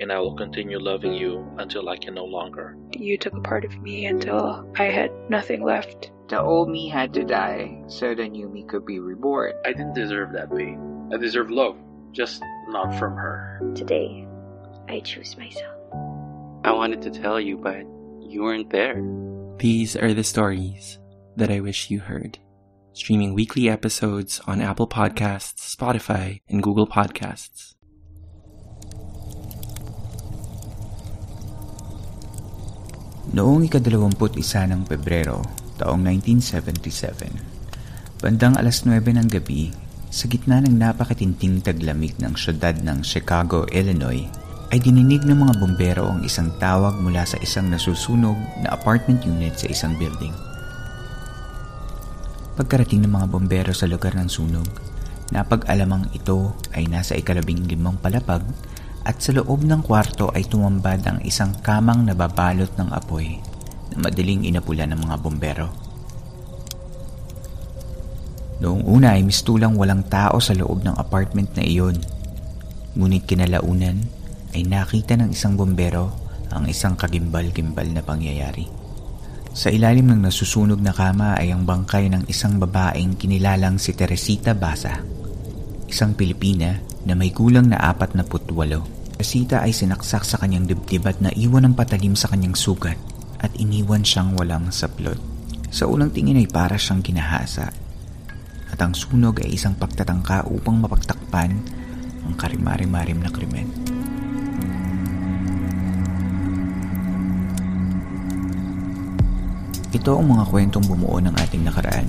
and I will continue loving you until I can no longer. You took a part of me until I had nothing left. The old me had to die so the new me could be reborn. I didn't deserve that pain. I deserve love, just not from her. Today, I choose myself. I wanted to tell you, but you weren't there. These are the stories that I wish you heard. Streaming weekly episodes on Apple Podcasts, Spotify, and Google Podcasts. Noong ikadalawamput isa ng Pebrero, taong 1977, bandang alas 9 ng gabi, sa gitna ng napakatinting taglamig ng syudad ng Chicago, Illinois, ay dininig ng mga bombero ang isang tawag mula sa isang nasusunog na apartment unit sa isang building. Pagkarating ng mga bombero sa lugar ng sunog, napag-alamang ito ay nasa ikalabing limang palapag at sa loob ng kwarto ay tumambad ang isang kamang nababalot ng apoy na madaling inapula ng mga bombero. Noong una ay mistulang walang tao sa loob ng apartment na iyon. Ngunit kinalaunan ay nakita ng isang bombero ang isang kagimbal-gimbal na pangyayari. Sa ilalim ng nasusunog na kama ay ang bangkay ng isang babaeng kinilalang si Teresita Basa, isang Pilipina na may gulang na apat na putwalo. Teresita ay sinaksak sa kanyang dibdib at naiwan ng patalim sa kanyang sugat at iniwan siyang walang saplot. Sa unang tingin ay para siyang kinahasa at ang sunog ay isang pagtatangka upang mapagtakpan ang karimari-marim na krimen. Ito ang mga kwentong bumuo ng ating nakaraan.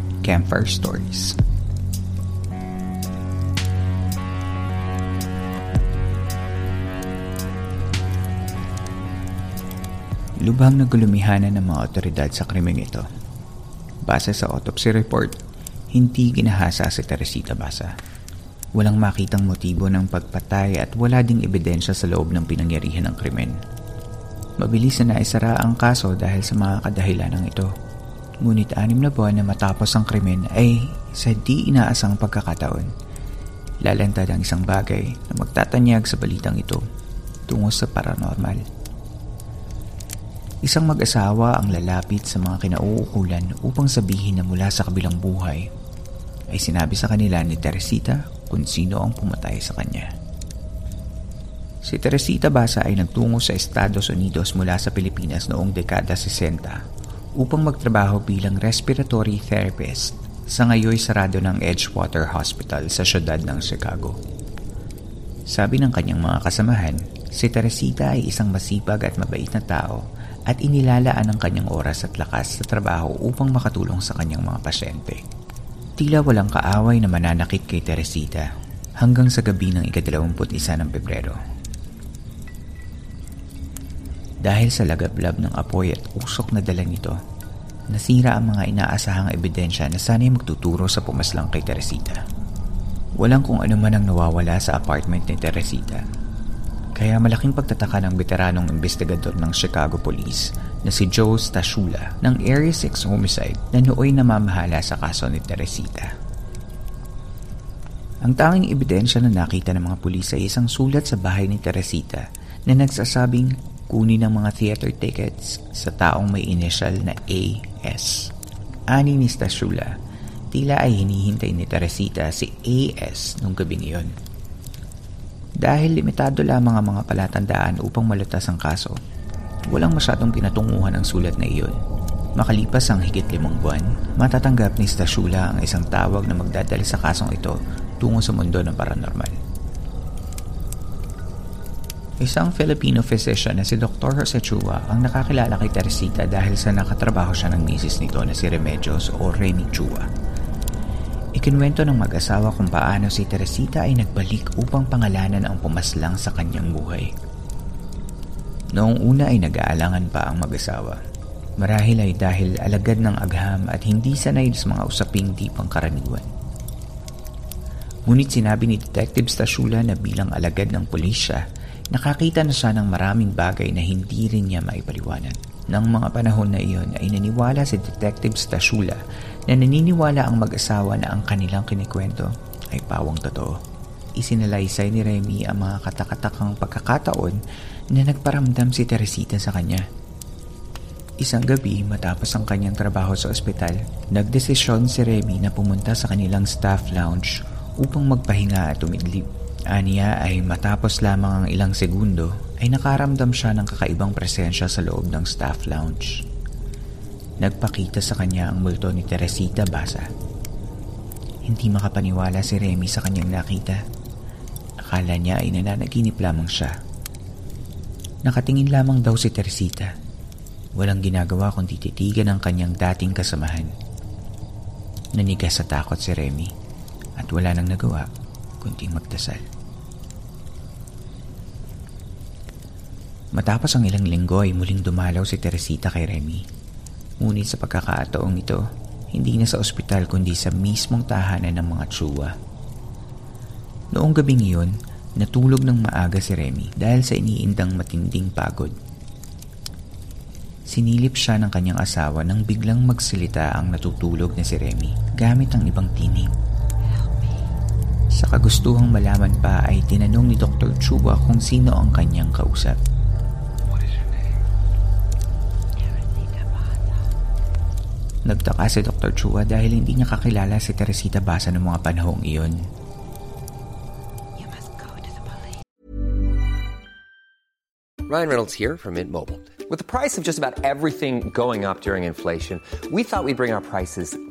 Campfire Stories. Lubhang nagulumihanan ng mga otoridad sa krimeng ito. Base sa autopsy report, hindi ginahasa si Teresita Basa. Walang makitang motibo ng pagpatay at wala ding ebidensya sa loob ng pinangyarihan ng krimen. Mabilis na naisara ang kaso dahil sa mga kadahilanang ito. Ngunit anim na buwan na matapos ang krimen ay sa di inaasang pagkakataon. Lalantad ang isang bagay na magtatanyag sa balitang ito tungo sa paranormal. Isang mag-asawa ang lalapit sa mga kinauukulan upang sabihin na mula sa kabilang buhay ay sinabi sa kanila ni Teresita kung sino ang pumatay sa kanya. Si Teresita Basa ay nagtungo sa Estados Unidos mula sa Pilipinas noong dekada 60 upang magtrabaho bilang respiratory therapist sa ngayoy sarado ng Edgewater Hospital sa syudad ng Chicago. Sabi ng kanyang mga kasamahan, si Teresita ay isang masipag at mabait na tao at inilalaan ang kanyang oras at lakas sa trabaho upang makatulong sa kanyang mga pasyente. Tila walang kaaway na mananakit kay Teresita hanggang sa gabi ng ikadalawamput isa ng Pebrero. Dahil sa lagablab ng apoy at usok na dala nito, nasira ang mga inaasahang ebidensya na sana'y magtuturo sa pumaslang kay Teresita. Walang kung ano man ang nawawala sa apartment ni Teresita kaya malaking pagtataka ng veteranong investigador ng Chicago Police na si Joe Stashula ng Area 6 Homicide na nooy namamahala sa kaso ni Teresita. Ang tanging ebidensya na nakita ng mga pulis ay isang sulat sa bahay ni Teresita na nagsasabing kunin ang mga theater tickets sa taong may initial na AS. Ani ni Stashula, Tila ay hinihintay ni Teresita si AS nung gabing iyon. Dahil limitado lamang ang mga palatandaan upang malutas ang kaso, walang masyadong pinatunguhan ang sulat na iyon. Makalipas ang higit limang buwan, matatanggap ni Stashula ang isang tawag na magdadali sa kasong ito tungo sa mundo ng paranormal. Isang Filipino physician na si Dr. Jose Chua ang nakakilala kay Teresita dahil sa nakatrabaho siya ng misis nito na si Remedios o Remy Chua. Ikinwento ng mag-asawa kung paano si Teresita ay nagbalik upang pangalanan ang pumaslang sa kanyang buhay. Noong una ay nag-aalangan pa ang mag-asawa. Marahil ay dahil alagad ng agham at hindi sanay sa mga usaping di pangkaraniwan. Ngunit sinabi ni Detective Stashula na bilang alagad ng pulis siya, nakakita na siya ng maraming bagay na hindi rin niya maipaliwanag. Nang mga panahon na iyon ay naniwala si Detective Stashula na naniniwala ang mag-asawa na ang kanilang kinikwento ay pawang totoo. Isinalaysay ni Remy ang mga katakatakang pagkakataon na nagparamdam si Teresita sa kanya. Isang gabi matapos ang kanyang trabaho sa ospital, nagdesisyon si Remy na pumunta sa kanilang staff lounge upang magpahinga at umidlip. Aniya ay matapos lamang ang ilang segundo ay nakaramdam siya ng kakaibang presensya sa loob ng staff lounge. Nagpakita sa kanya ang multo ni Teresita Basa. Hindi makapaniwala si Remy sa kanyang nakita. Akala niya ay nananaginip lamang siya. Nakatingin lamang daw si Teresita. Walang ginagawa kundi titigan ang kanyang dating kasamahan. Nanigas sa takot si Remy at wala nang nagawa kundi magdasal. Matapos ang ilang linggo ay muling dumalaw si Teresita kay Remy. Ngunit sa pagkakataong ito, hindi na sa ospital kundi sa mismong tahanan ng mga tsuwa. Noong gabing iyon, natulog ng maaga si Remy dahil sa iniindang matinding pagod. Sinilip siya ng kanyang asawa nang biglang magsalita ang natutulog na si Remy gamit ang ibang tinig. Sa kagustuhang malaman pa ay tinanong ni Dr. Chuba kung sino ang kanyang kausap. Nagtaka si Dr. Chua dahil hindi niya kakilala si Teresita Basa ng mga panahong iyon. Ryan Reynolds here from Mint Mobile. With the price of just about everything going up during inflation, we thought we'd bring our prices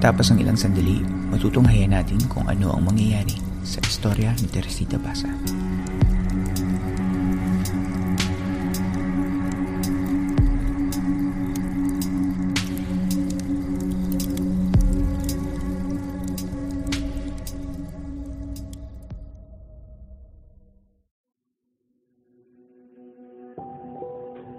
Pagkatapos ng ilang sandali, matutunghayan natin kung ano ang mangyayari sa istorya ni Teresita Basa.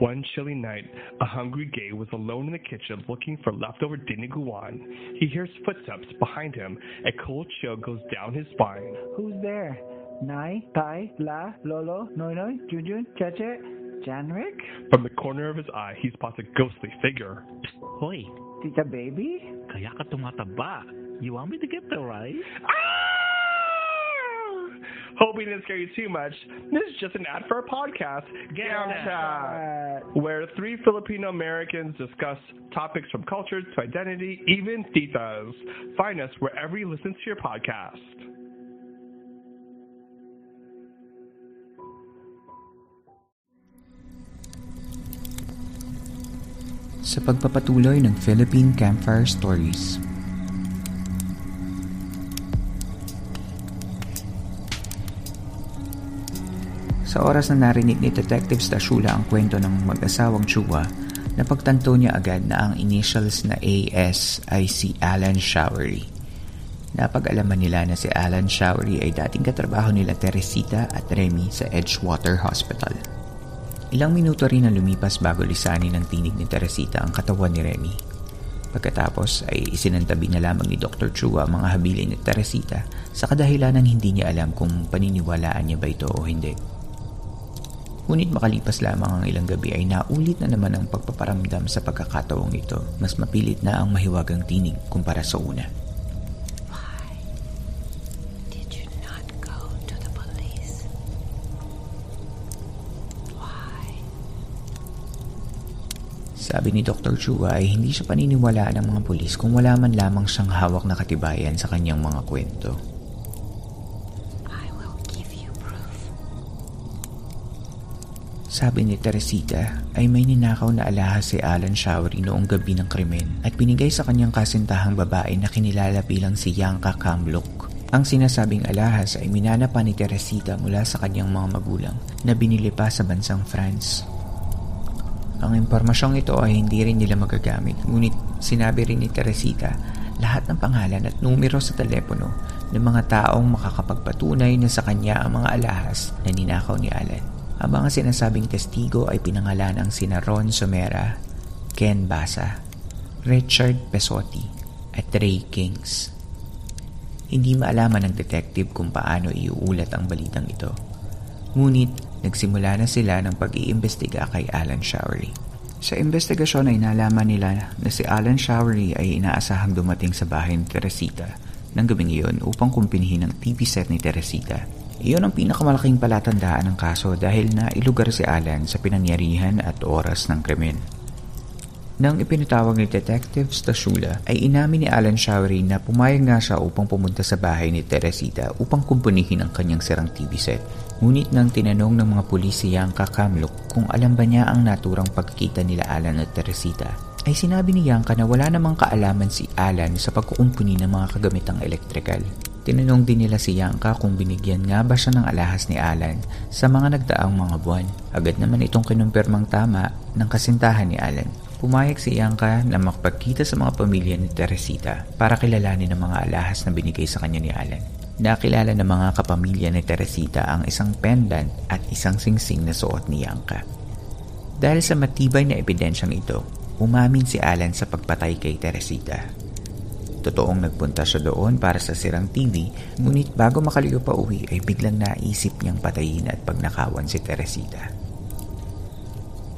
One chilly night, a hungry gay was alone in the kitchen looking for leftover diniguan. He hears footsteps behind him. A cold chill goes down his spine. Who's there? Nai, Tai, La, Lolo, Noynoy, Junjun, Cheche, Janrik? From the corner of his eye, he spots a ghostly figure. Hoy, Tita Baby? Kaya ka tumataba. You want me to get the rice? Ah! Hoping it didn't scare you too much, this is just an ad for our podcast, Gown Chat, where three Filipino Americans discuss topics from culture to identity, even titas. Find us wherever you listen to your podcast. Sa pagpapatuloy ng Philippine Campfire Stories. Sa oras na narinig ni Detective Stashula ang kwento ng mag-asawang Chua, napagtanto niya agad na ang initials na AS ay si Alan Showery. Napag-alaman nila na si Alan Showery ay dating katrabaho nila Teresita at Remy sa Edgewater Hospital. Ilang minuto rin ang lumipas bago lisanin ng tinig ni Teresita ang katawan ni Remy. Pagkatapos ay isinantabi na lamang ni Dr. Chua ang mga habilin ni Teresita sa kadahilanan hindi niya alam kung paniniwalaan niya ba ito o hindi. Ngunit makalipas lamang ang ilang gabi ay naulit na naman ang pagpaparamdam sa pagkakataong ito. Mas mapilit na ang mahiwagang tinig kumpara sa una. Sabi ni Dr. Chua ay hindi siya paniniwalaan ng mga pulis kung wala man lamang siyang hawak na katibayan sa kanyang mga kwento. Sabi ni Teresita ay may ninakaw na alahas si Alan Showery noong gabi ng krimen at binigay sa kanyang kasintahang babae na kinilala bilang si Yanka Kamlok. Ang sinasabing alahas ay minana pa ni Teresita mula sa kanyang mga magulang na binili pa sa bansang France. Ang impormasyong ito ay hindi rin nila magagamit ngunit sinabi rin ni Teresita lahat ng pangalan at numero sa telepono ng mga taong makakapagpatunay na sa kanya ang mga alahas na ninakaw ni Alan. Ang mga sinasabing testigo ay pinangalan ang sina Ron Somera, Ken Basa, Richard Pesotti at Ray Kings. Hindi maalaman ng detective kung paano iuulat ang balitang ito. Ngunit nagsimula na sila ng pag-iimbestiga kay Alan Showery. Sa investigasyon ay nalaman nila na si Alan Showery ay inaasahang dumating sa bahay ni Teresita ng gabing iyon upang kumpinihin ang TV set ni Teresita iyon ang pinakamalaking palatandaan ng kaso dahil na ilugar si Alan sa pinangyarihan at oras ng krimen. Nang ipinatawag ni Detective Stashula ay inamin ni Alan Showery na pumayag nga siya upang pumunta sa bahay ni Teresita upang kumpunihin ang kanyang sirang TV set. Ngunit nang tinanong ng mga pulis si Yanka Kamluk kung alam ba niya ang naturang pagkikita nila Alan at Teresita, ay sinabi ni Yanka na wala namang kaalaman si Alan sa pagkukumpuni ng mga kagamitang elektrikal. Tinanong din nila si Yanka kung binigyan nga ba siya ng alahas ni Alan sa mga nagdaang mga buwan. Agad naman itong kinumpirmang tama ng kasintahan ni Alan. Pumayag si Yanka na makapagkita sa mga pamilya ni Teresita para kilalanin ang mga alahas na binigay sa kanya ni Alan. Nakilala ng mga kapamilya ni Teresita ang isang pendant at isang singsing na suot ni Yanka. Dahil sa matibay na ebidensyang ito, umamin si Alan sa pagpatay kay Teresita Totoong nagpunta siya doon para sa sirang TV, ngunit bago makaligo pa uwi ay biglang naisip niyang patayin at pagnakawan si Teresita.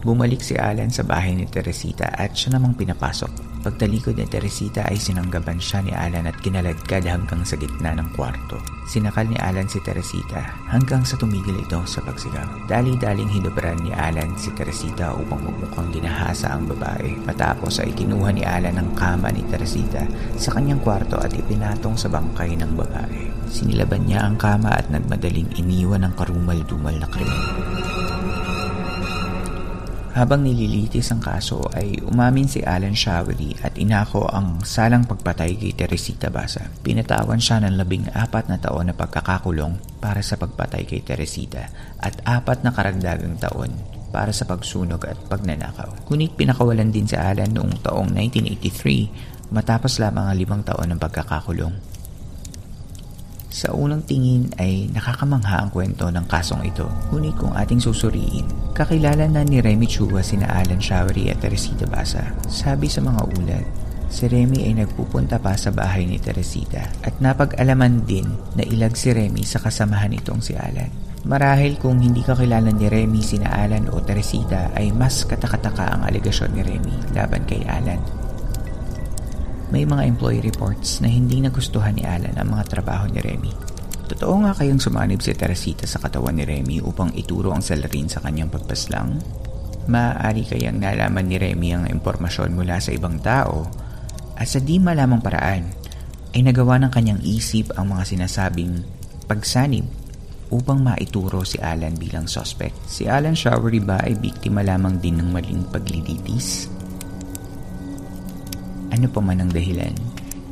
Bumalik si Alan sa bahay ni Teresita at siya namang pinapasok. Pagtalikod ni Teresita ay sinanggaban siya ni Alan at kinaladkad hanggang sa gitna ng kwarto. Sinakal ni Alan si Teresita hanggang sa tumigil ito sa pagsigaw. Dali-daling hinubran ni Alan si Teresita upang magmukhang ginahasa ang babae. Matapos ay kinuha ni Alan ang kama ni Teresita sa kanyang kwarto at ipinatong sa bangkay ng babae. Sinilaban niya ang kama at nagmadaling iniwan ang karumal-dumal na krimen. Habang nililitis ang kaso ay umamin si Alan Showery at inako ang salang pagpatay kay Teresita Basa. Pinatawan siya ng labing apat na taon na pagkakakulong para sa pagpatay kay Teresita at apat na karagdagang taon para sa pagsunog at pagnanakaw. Ngunit pinakawalan din si Alan noong taong 1983 matapos lamang ang limang taon ng pagkakakulong. Sa unang tingin ay nakakamangha ang kwento ng kasong ito. Ngunit kung ating susuriin, kakilala na ni Remy Chua sina Alan Showery at Teresita Basa. Sabi sa mga ulat, si Remy ay nagpupunta pa sa bahay ni Teresita at napag-alaman din na ilag si Remy sa kasamahan nitong si Alan. Marahil kung hindi kakilala ni Remy sina Alan o Teresita ay mas katakataka ang alegasyon ni Remy laban kay Alan may mga employee reports na hindi nagustuhan ni Alan ang mga trabaho ni Remy. Totoo nga kayang sumanib si Teresita sa katawan ni Remy upang ituro ang salarin sa kanyang pagpaslang? Maaari kayang nalaman ni Remy ang impormasyon mula sa ibang tao at sa di malamang paraan ay nagawa ng kanyang isip ang mga sinasabing pagsanib upang maituro si Alan bilang suspect. Si Alan Showery ba ay biktima lamang din ng maling paglilitis? Ano pa man ang dahilan,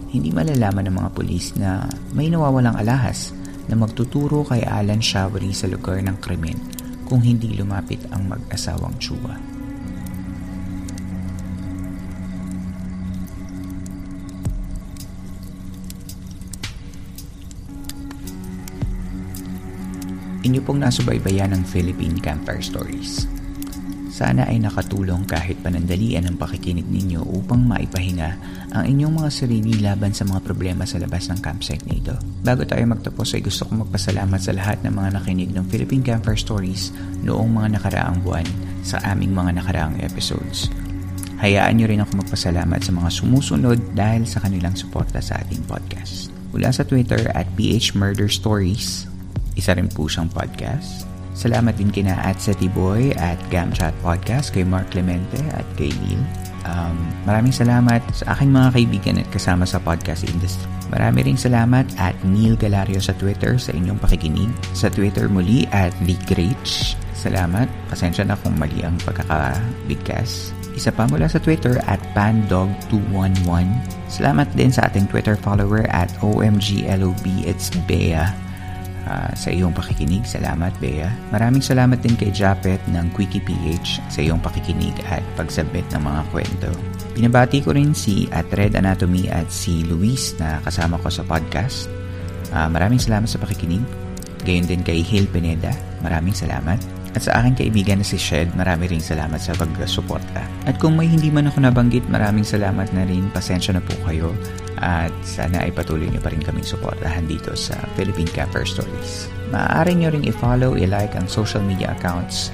hindi malalaman ng mga pulis na may nawawalang alahas na magtuturo kay Alan Showery sa lugar ng krimen kung hindi lumapit ang mag-asawang tsuwa. Inyo pong nasubaybayan ng Philippine Campfire Stories. Sana ay nakatulong kahit panandalian ang pakikinig ninyo upang maipahinga ang inyong mga sarili laban sa mga problema sa labas ng campsite na ito. Bago tayo magtapos ay gusto kong magpasalamat sa lahat ng mga nakinig ng Philippine Campfire Stories noong mga nakaraang buwan sa aming mga nakaraang episodes. Hayaan niyo rin ako magpasalamat sa mga sumusunod dahil sa kanilang suporta sa ating podcast. Mula sa Twitter at PH Murder Stories, isa rin po siyang podcast. Salamat din kina at Seti Boy at Gamchat Podcast kay Mark Clemente at kay Neil. Um, maraming salamat sa aking mga kaibigan at kasama sa podcast industry. Marami ring salamat at Neil Galario sa Twitter sa inyong pakikinig. Sa Twitter muli at Leakrich. Salamat. Pasensya na kung mali ang pagkakabigkas. Isa pa mula sa Twitter at pandog211. Salamat din sa ating Twitter follower at OMGLOB It's Bea. Uh, sa iyong pakikinig. Salamat, Bea. Maraming salamat din kay Japet ng Quickie PH sa iyong pakikinig at pagsubmit ng mga kwento. Pinabati ko rin si at Red Anatomy at si Luis na kasama ko sa podcast. Uh, maraming salamat sa pakikinig. Gayon din kay Hale Pineda. Maraming salamat. At sa aking kaibigan na si Shed, marami rin salamat sa pagsuporta. At kung may hindi man ako nabanggit, maraming salamat na rin. Pasensya na po kayo. At sana ay patuloy nyo pa rin kaming suportahan dito sa Philippine Camper Stories. Maaari nyo rin i-follow, i-like ang social media accounts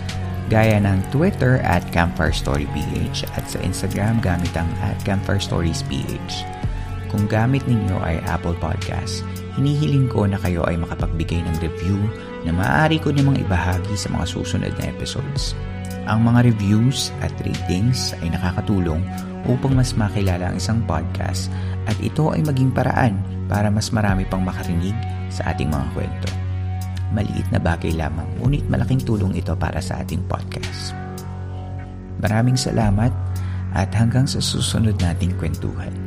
gaya ng Twitter at Campfire Story PH at sa Instagram gamit ang at Campfire Stories PH. Kung gamit ninyo ay Apple Podcast, hinihiling ko na kayo ay makapagbigay ng review na maaari ko namang ibahagi sa mga susunod na episodes. Ang mga reviews at ratings ay nakakatulong upang mas makilala ang isang podcast at ito ay maging paraan para mas marami pang makarinig sa ating mga kwento. Maliit na bagay lamang, ngunit malaking tulong ito para sa ating podcast. Maraming salamat at hanggang sa susunod nating kwentuhan.